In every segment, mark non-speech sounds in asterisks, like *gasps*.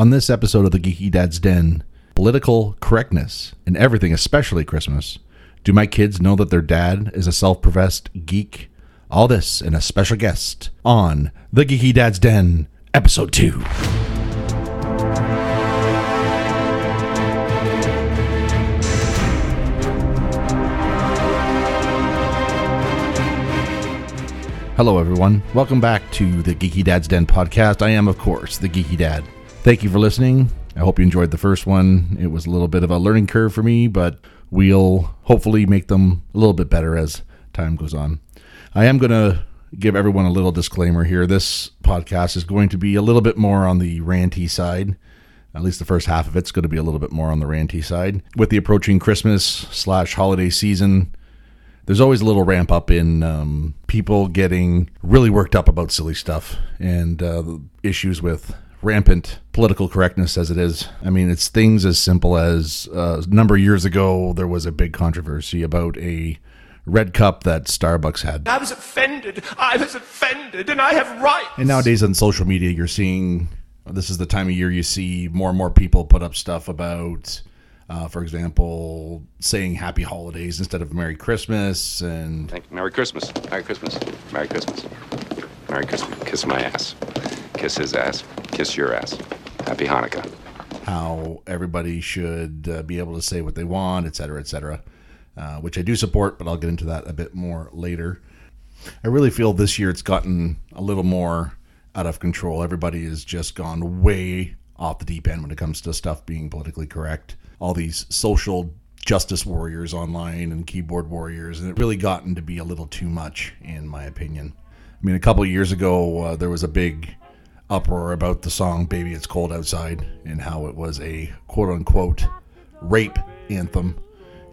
On this episode of the Geeky Dad's Den, political correctness and everything, especially Christmas. Do my kids know that their dad is a self professed geek? All this and a special guest on the Geeky Dad's Den, episode 2. Hello, everyone. Welcome back to the Geeky Dad's Den podcast. I am, of course, the Geeky Dad. Thank you for listening. I hope you enjoyed the first one. It was a little bit of a learning curve for me, but we'll hopefully make them a little bit better as time goes on. I am going to give everyone a little disclaimer here. This podcast is going to be a little bit more on the ranty side. At least the first half of it's going to be a little bit more on the ranty side. With the approaching Christmas slash holiday season, there's always a little ramp up in um, people getting really worked up about silly stuff and uh, issues with rampant political correctness as it is. I mean, it's things as simple as uh, a number of years ago, there was a big controversy about a red cup that Starbucks had. I was offended. I was offended, and I have rights. And nowadays on social media, you're seeing this is the time of year you see more and more people put up stuff about. Uh, for example, saying Happy Holidays instead of Merry Christmas, and Thank you. Merry Christmas. Merry Christmas. Merry Christmas. Merry Christmas. Kiss my ass. Kiss his ass. Kiss your ass. Happy Hanukkah. how everybody should uh, be able to say what they want, et cetera, et cetera, uh, which I do support, but I'll get into that a bit more later. I really feel this year it's gotten a little more out of control. Everybody has just gone way off the deep end when it comes to stuff being politically correct. All these social justice warriors online and keyboard warriors, and it really gotten to be a little too much, in my opinion. I mean, a couple years ago, uh, there was a big uproar about the song Baby It's Cold Outside and how it was a quote unquote rape anthem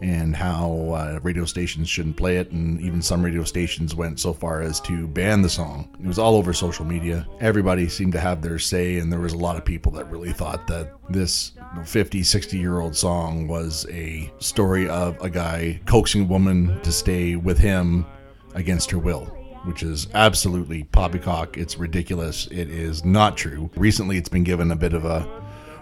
and how uh, radio stations shouldn't play it. And even some radio stations went so far as to ban the song. It was all over social media. Everybody seemed to have their say, and there was a lot of people that really thought that this 50, 60 year old song was a story of a guy coaxing a woman to stay with him against her will which is absolutely poppycock. It's ridiculous. It is not true. Recently, it's been given a bit of a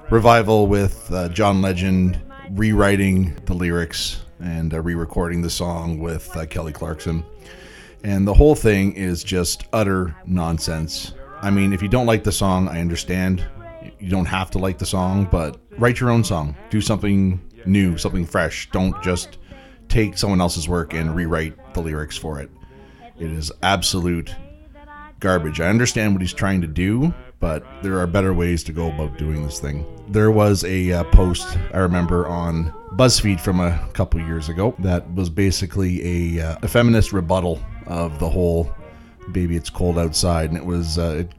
revival with uh, John Legend rewriting the lyrics and uh, re recording the song with uh, Kelly Clarkson. And the whole thing is just utter nonsense. I mean, if you don't like the song, I understand. You don't have to like the song, but write your own song. Do something new, something fresh. Don't just take someone else's work and rewrite the lyrics for it. It is absolute garbage. I understand what he's trying to do, but there are better ways to go about doing this thing. There was a uh, post I remember on BuzzFeed from a couple years ago that was basically a, uh, a feminist rebuttal of the whole "baby, it's cold outside," and it was uh, it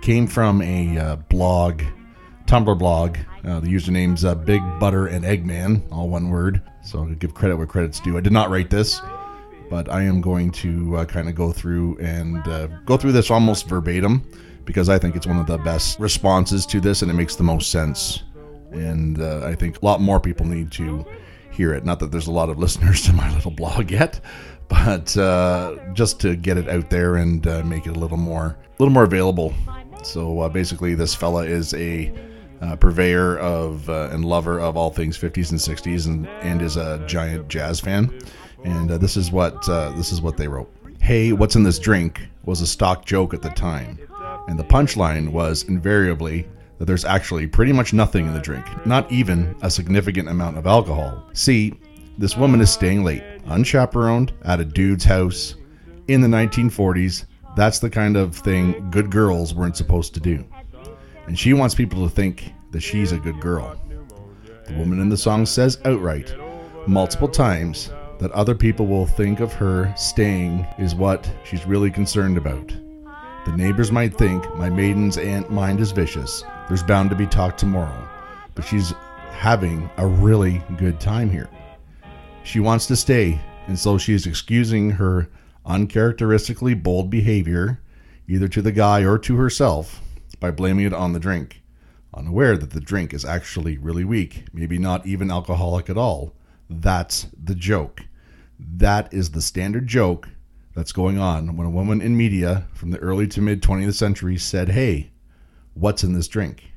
came from a uh, blog, Tumblr blog. Uh, the username's uh, Big Butter and Eggman, all one word. So I'll give credit where credit's due. I did not write this but I am going to uh, kind of go through and uh, go through this almost verbatim because I think it's one of the best responses to this and it makes the most sense. And uh, I think a lot more people need to hear it. Not that there's a lot of *laughs* listeners to my little blog yet, but uh, just to get it out there and uh, make it a little more, a little more available. So uh, basically, this fella is a uh, purveyor of uh, and lover of all things 50s and 60s, and, and is a giant jazz fan. And uh, this is what uh, this is what they wrote. Hey, what's in this drink? was a stock joke at the time, and the punchline was invariably that there's actually pretty much nothing in the drink, not even a significant amount of alcohol. See, this woman is staying late, unchaperoned, at a dude's house in the 1940s. That's the kind of thing good girls weren't supposed to do. And she wants people to think that she's a good girl. The woman in the song says outright, multiple times, that other people will think of her staying is what she's really concerned about. The neighbors might think my maiden's aunt mind is vicious. There's bound to be talk tomorrow, but she's having a really good time here. She wants to stay, and so she is excusing her uncharacteristically bold behavior, either to the guy or to herself, by blaming it on the drink, unaware that the drink is actually really weak, maybe not even alcoholic at all. That's the joke. That is the standard joke that's going on when a woman in media from the early to mid 20th century said, Hey, what's in this drink?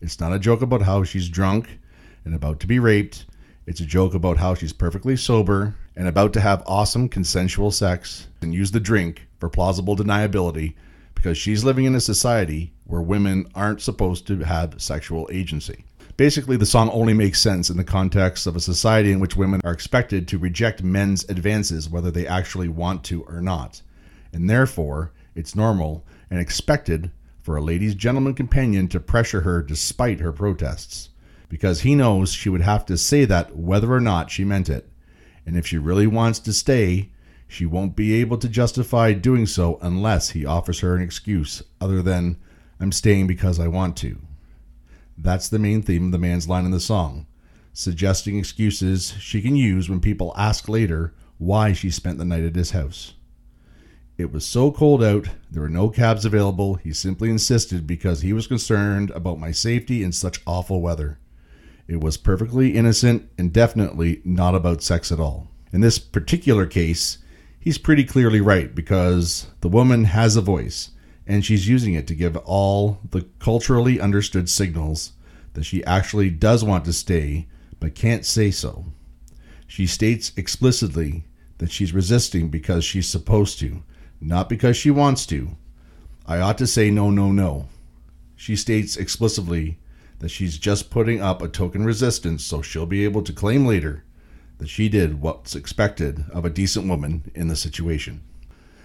It's not a joke about how she's drunk and about to be raped. It's a joke about how she's perfectly sober and about to have awesome consensual sex and use the drink for plausible deniability because she's living in a society where women aren't supposed to have sexual agency. Basically, the song only makes sense in the context of a society in which women are expected to reject men's advances whether they actually want to or not. And therefore, it's normal and expected for a lady's gentleman companion to pressure her despite her protests, because he knows she would have to say that whether or not she meant it. And if she really wants to stay, she won't be able to justify doing so unless he offers her an excuse other than, I'm staying because I want to. That's the main theme of the man's line in the song, suggesting excuses she can use when people ask later why she spent the night at his house. It was so cold out, there were no cabs available. He simply insisted because he was concerned about my safety in such awful weather. It was perfectly innocent and definitely not about sex at all. In this particular case, he's pretty clearly right because the woman has a voice and she's using it to give all the culturally understood signals that she actually does want to stay but can't say so. She states explicitly that she's resisting because she's supposed to, not because she wants to. I ought to say no, no, no. She states explicitly that she's just putting up a token resistance so she'll be able to claim later that she did what's expected of a decent woman in the situation.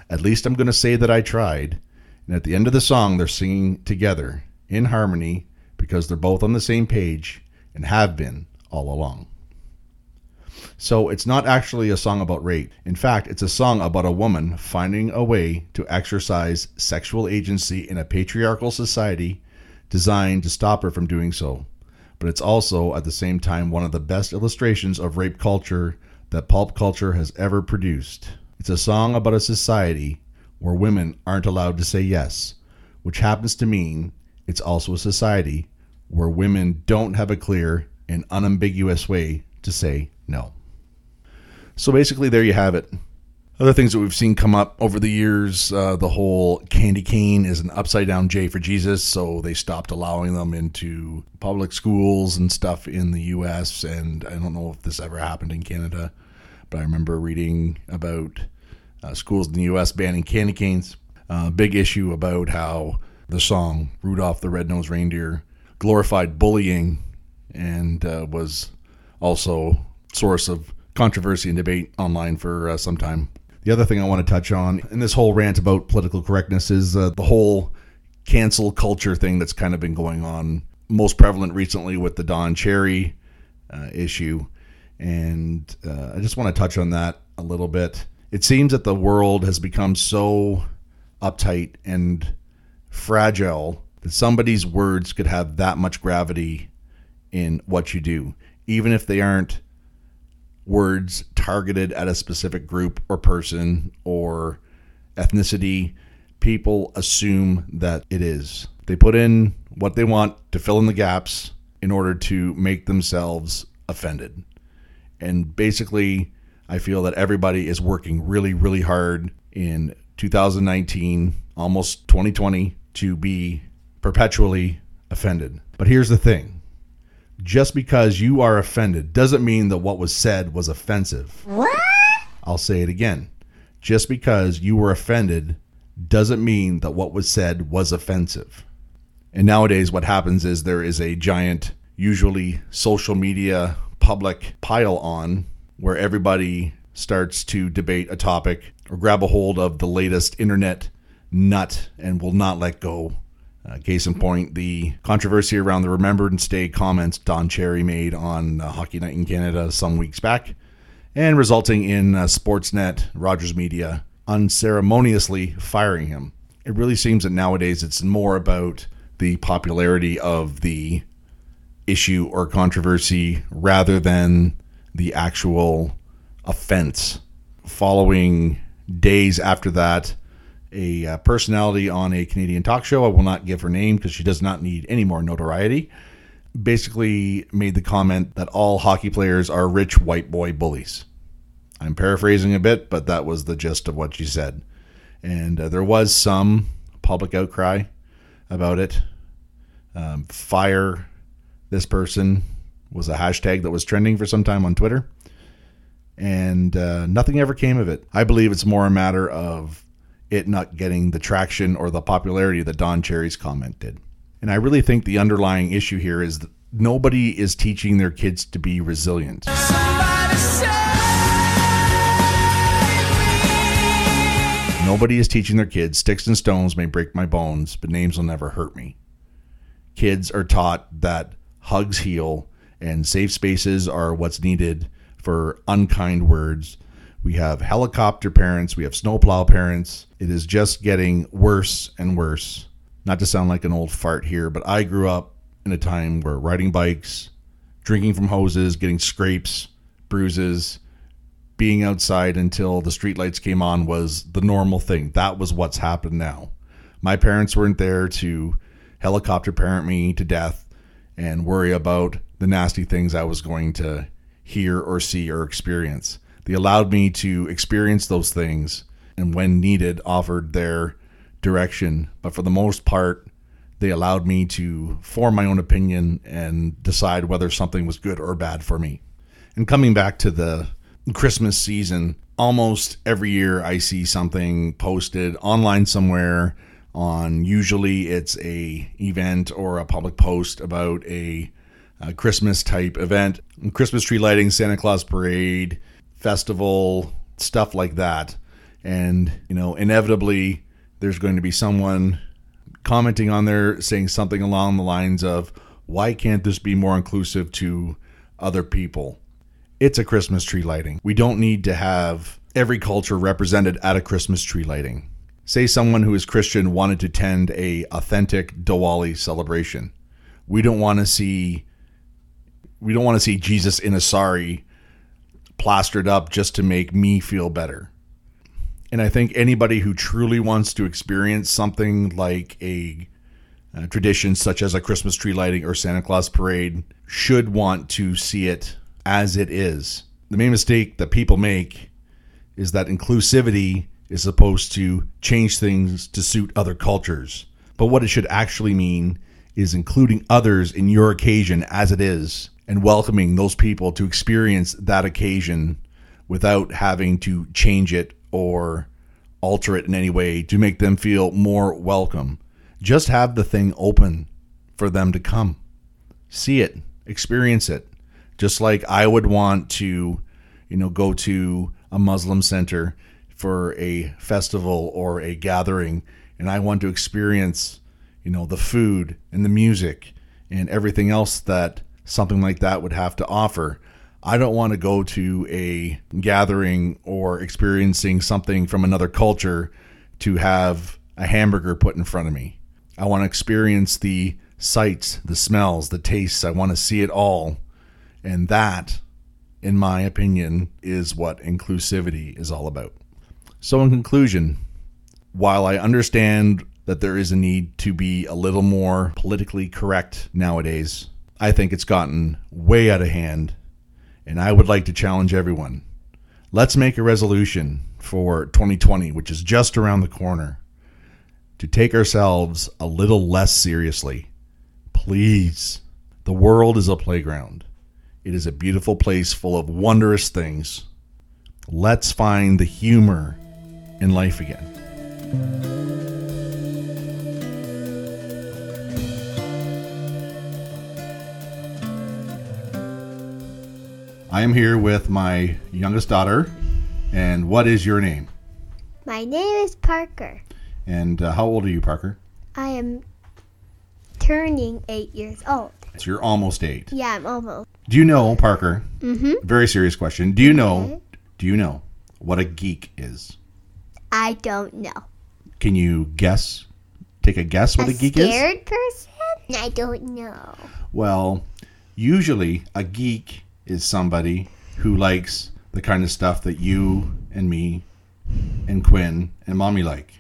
At least I'm going to say that I tried. And at the end of the song, they're singing together in harmony because they're both on the same page and have been all along. So it's not actually a song about rape. In fact, it's a song about a woman finding a way to exercise sexual agency in a patriarchal society designed to stop her from doing so but it's also at the same time one of the best illustrations of rape culture that pulp culture has ever produced. It's a song about a society where women aren't allowed to say yes, which happens to mean it's also a society where women don't have a clear and unambiguous way to say no. So basically, there you have it. Other things that we've seen come up over the years, uh, the whole candy cane is an upside down J for Jesus, so they stopped allowing them into public schools and stuff in the U.S. And I don't know if this ever happened in Canada, but I remember reading about uh, schools in the U.S. banning candy canes. Uh, big issue about how the song Rudolph the Red-Nosed Reindeer glorified bullying and uh, was also source of controversy and debate online for uh, some time. The other thing I want to touch on in this whole rant about political correctness is uh, the whole cancel culture thing that's kind of been going on, most prevalent recently with the Don Cherry uh, issue. And I just want to touch on that a little bit. It seems that the world has become so uptight and fragile that somebody's words could have that much gravity in what you do, even if they aren't words targeted at a specific group or person or ethnicity, people assume that it is. They put in what they want to fill in the gaps in order to make themselves offended. And basically, I feel that everybody is working really, really hard in 2019, almost 2020, to be perpetually offended. But here's the thing just because you are offended doesn't mean that what was said was offensive. What? I'll say it again. Just because you were offended doesn't mean that what was said was offensive. And nowadays, what happens is there is a giant, usually social media public pile on where everybody starts to debate a topic or grab a hold of the latest internet nut and will not let go uh, case in point, the controversy around the Remembrance Day comments Don Cherry made on uh, Hockey Night in Canada some weeks back, and resulting in uh, Sportsnet, Rogers Media unceremoniously firing him. It really seems that nowadays it's more about the popularity of the issue or controversy rather than the actual offense. Following days after that, a uh, personality on a Canadian talk show. I will not give her name because she does not need any more notoriety. Basically, made the comment that all hockey players are rich white boy bullies. I'm paraphrasing a bit, but that was the gist of what she said. And uh, there was some public outcry about it. Um, fire this person was a hashtag that was trending for some time on Twitter, and uh, nothing ever came of it. I believe it's more a matter of it not getting the traction or the popularity that Don Cherry's comment did. And I really think the underlying issue here is that nobody is teaching their kids to be resilient. Nobody is teaching their kids sticks and stones may break my bones, but names will never hurt me. Kids are taught that hugs heal and safe spaces are what's needed for unkind words. We have helicopter parents, we have snowplow parents. It is just getting worse and worse. Not to sound like an old fart here, but I grew up in a time where riding bikes, drinking from hoses, getting scrapes, bruises, being outside until the streetlights came on was the normal thing. That was what's happened now. My parents weren't there to helicopter parent me to death and worry about the nasty things I was going to hear or see or experience. They allowed me to experience those things and, when needed, offered their direction. But for the most part, they allowed me to form my own opinion and decide whether something was good or bad for me. And coming back to the Christmas season, almost every year I see something posted online somewhere on usually it's a event or a public post about a, Christmas type event, Christmas tree lighting, Santa Claus parade, festival, stuff like that. And, you know, inevitably there's going to be someone commenting on there saying something along the lines of, why can't this be more inclusive to other people? It's a Christmas tree lighting. We don't need to have every culture represented at a Christmas tree lighting. Say someone who is Christian wanted to attend a authentic Diwali celebration. We don't want to see we don't want to see Jesus in a sari plastered up just to make me feel better. And I think anybody who truly wants to experience something like a, a tradition such as a Christmas tree lighting or Santa Claus parade should want to see it as it is. The main mistake that people make is that inclusivity is supposed to change things to suit other cultures. But what it should actually mean is including others in your occasion as it is and welcoming those people to experience that occasion without having to change it or alter it in any way to make them feel more welcome. Just have the thing open for them to come, see it, experience it. Just like I would want to, you know, go to a Muslim center for a festival or a gathering and I want to experience, you know, the food and the music and everything else that something like that would have to offer. I don't want to go to a gathering or experiencing something from another culture to have a hamburger put in front of me. I want to experience the sights, the smells, the tastes. I want to see it all. And that, in my opinion, is what inclusivity is all about. So, in conclusion, while I understand that there is a need to be a little more politically correct nowadays, I think it's gotten way out of hand. And I would like to challenge everyone. Let's make a resolution for 2020, which is just around the corner, to take ourselves a little less seriously. Please. The world is a playground. It is a beautiful place full of wondrous things. Let's find the humor in life again. I am here with my youngest daughter. And what is your name? My name is Parker. And uh, how old are you, Parker? I am turning eight years old. So you're almost eight. Yeah, I'm almost. Do you know, Parker? Mm-hmm. Very serious question. Do you know? Okay. Do you know what a geek is? I don't know. Can you guess? Take a guess what a, a geek is? scared person? I don't know. Well, usually a geek is somebody who likes the kind of stuff that you and me and Quinn and mommy like.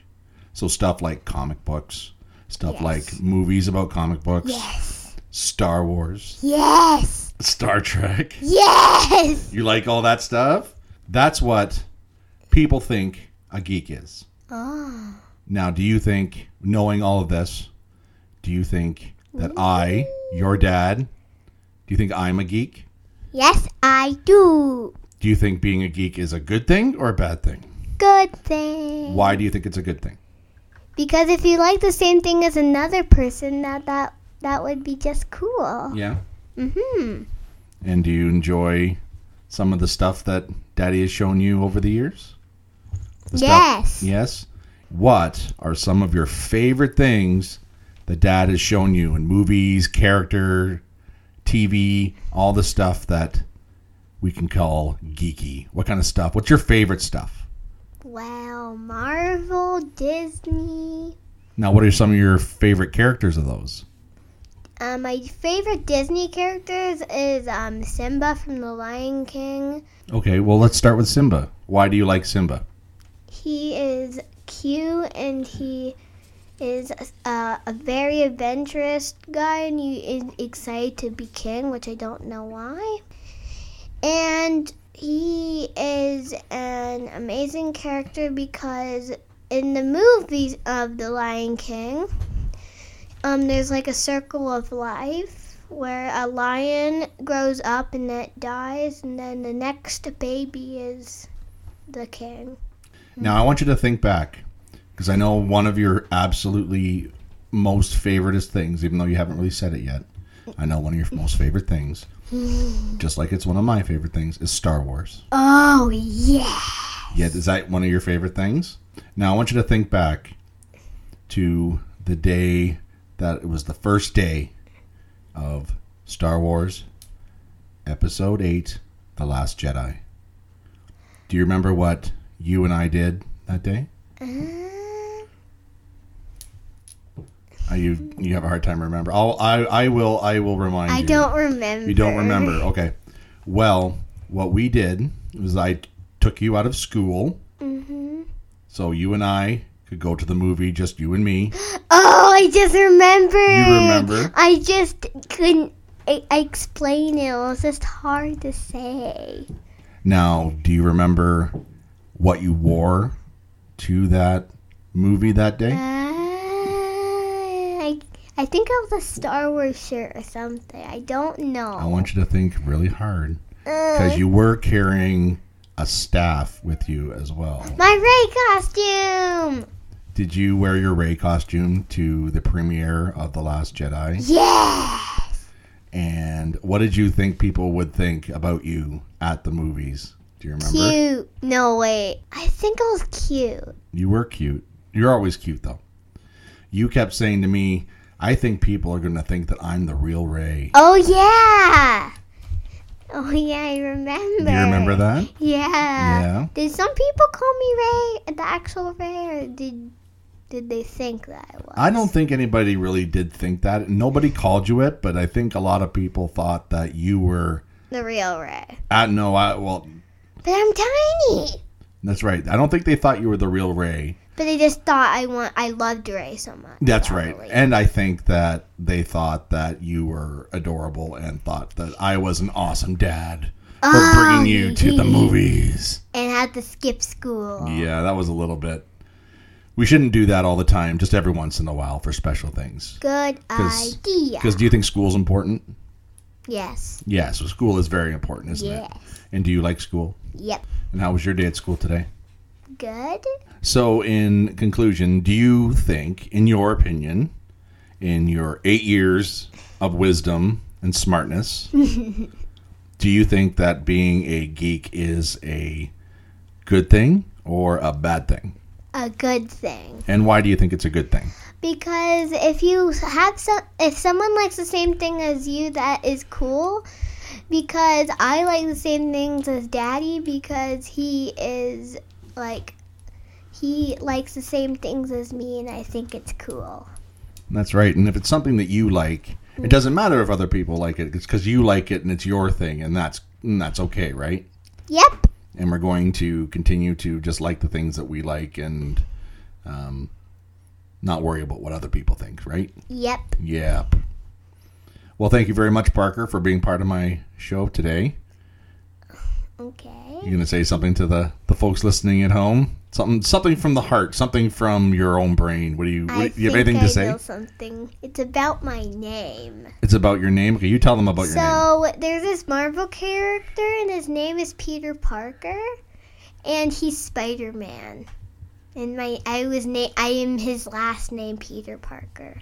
So stuff like comic books, stuff Yes. like movies about comic books, Yes. Star Wars, Yes. Star Trek. Yes. You like all that stuff? That's what people think a geek is. Oh. Now, do you think, knowing all of this, do you think that I, your dad, do you think I'm a geek? Yes, I do. Do you think being a geek is a good thing or a bad thing? Good thing. Why do you think it's a good thing? Because if you like the same thing as another person, that that that would be just cool. Yeah. Mhm. And do you enjoy some of the stuff that Daddy has shown you over the years? The stuff- Yes. Yes. What are some of your favorite things that Dad has shown you in movies, character, TV, all the stuff that we can call geeky? What kind of stuff? What's your favorite stuff? Well, Marvel, Disney. Now, what are some of your favorite characters of those? Uh, my favorite Disney characters is um, Simba from The Lion King. Okay, well, let's start with Simba. Why do you like Simba? He is cute and he is uh, a very adventurous guy and he is excited to be king, which I don't know why. And he is an amazing character because in the movies of The Lion King, um, there's like a circle of life where a lion grows up and it dies, and then the next baby is the king. Now, I want you to think back because I know one of your absolutely most favoriteest things, even though you haven't really said it yet. I know one of your most favorite things, *gasps* just like it's one of my favorite things, is Star Wars. Oh, yeah. Yeah, is that one of your favorite things? Now, I want you to think back to the day that it was the first day of Star Wars Episode 8 The Last Jedi. Do you remember what you and I did that day? Uh, you you have a hard time remember. I'll, I I will I will remind I you. don't remember. You don't remember? Okay. Well, what we did was I took you out of school, Mm-hmm. so you and I could go to the movie, just you and me. *gasps* Oh, I just remembered. You remember? I just couldn't I, I explain it. It was just hard to say. Now, do you remember what you wore to that movie that Uh, day? I, I think it was a Star Wars shirt or something. I don't know. I want you to think really hard Uh, because you were carrying a staff with you as well. my Rey costume. Did you wear your Rey costume to the premiere of The Last Jedi? Yes. And what did you think people would think about you at the movies? Do you remember? Cute. No wait. I think I was cute. You were cute. You're always cute though. You kept saying to me, I think people are going to think that I'm the real Rey. Oh yeah. Oh yeah, I remember. You remember that? Yeah. Yeah. Did some people call me Rey, the actual Rey, or did did they think that I was? I don't think anybody really did think that. Nobody called you it, but I think a lot of people thought that you were. the real Rey. I no, I well, But I'm tiny. that's right. I don't think they thought you were the real Rey. But they just thought I want. I loved Rey so much. That's right. And I think that they thought that you were adorable and thought that I was an awesome dad for ah, bringing you to the movies. and had to skip school. Yeah, that was a little bit. We shouldn't do that all the time, just every once in a while for special things. Good 'Cause- idea. Because do you think school's important? yes. Yeah, so school is very important, isn't Yes. it? And do you like school? Yep. And how was your day at school today? Good. So, in conclusion, do you think, in your opinion, in your eight years of wisdom and smartness, *laughs* do you think that being a geek is a good thing or a bad thing? A good thing. And why do you think it's a good thing? Because if you have some, if someone likes the same thing as you, that is cool. Because I like the same things as Daddy because he is like, he likes the same things as me, and I think it's cool. That's right. And if it's something that you like, it doesn't matter if other people like it. It's because you like it and it's your thing, and that's and that's okay, right? Yep. And we're going to continue to just like the things that we like and um, not worry about what other people think, right? Yep. Yep. Well, thank you very much, Parker, for being part of my show today. Okay. You gonna say something to the the folks listening at home? Something something from the heart, something from your own brain. What do you? What, I do you have anything I to say? something. It's about my name. It's about your name. Okay, you tell them about your name. So there's this Marvel character, and his name is Peter Parker, and he's Spider Man. And my I was na- I am his last name, Peter Parker.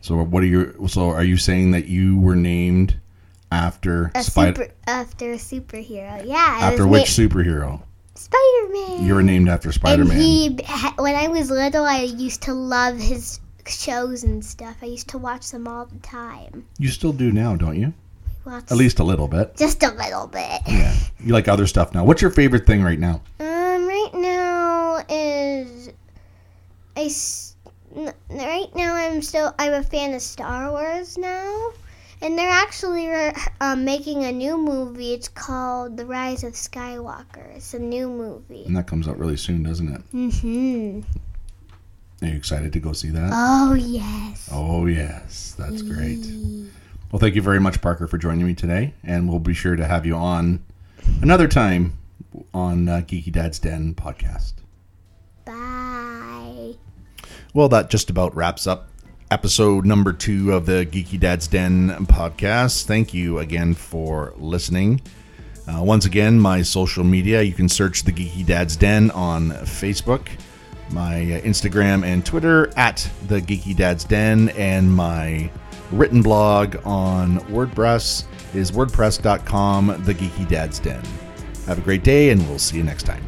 So what are you? So are you saying that you were named after A Spider? super after a superhero. Yeah. After which superhero? Spider Man. You were named after Spider And Man. he, when I was little, I used to love his shows and stuff. I used to watch them all the time. You still do now, don't you? Watch At least a little bit. just a little bit. Yeah. You like other stuff now. What's your favorite thing right now? Um, right now is I. right now I'm still I'm a fan of Star Wars now, and they're actually re- um, making a new movie. It's called The Rise of Skywalker. It's a new movie. And that comes out really soon, doesn't it? Mm-hmm. Are you excited to go see that? Oh yes. Oh yes, that's great. Well, thank you very much, Parker, for joining me today, and we'll be sure to have you on another time on uh, Geeky Dad's Den podcast. Bye. Well, that just about wraps up episode number two of the Geeky Dad's Den podcast. Thank you again for listening. Uh, once again, my social media you can search the Geeky Dad's Den on Facebook, my Instagram and Twitter at the Geeky Dad's Den, and my written blog on WordPress is wordpress.com, the Geeky Dad's Den. Have a great day, and we'll see you next time.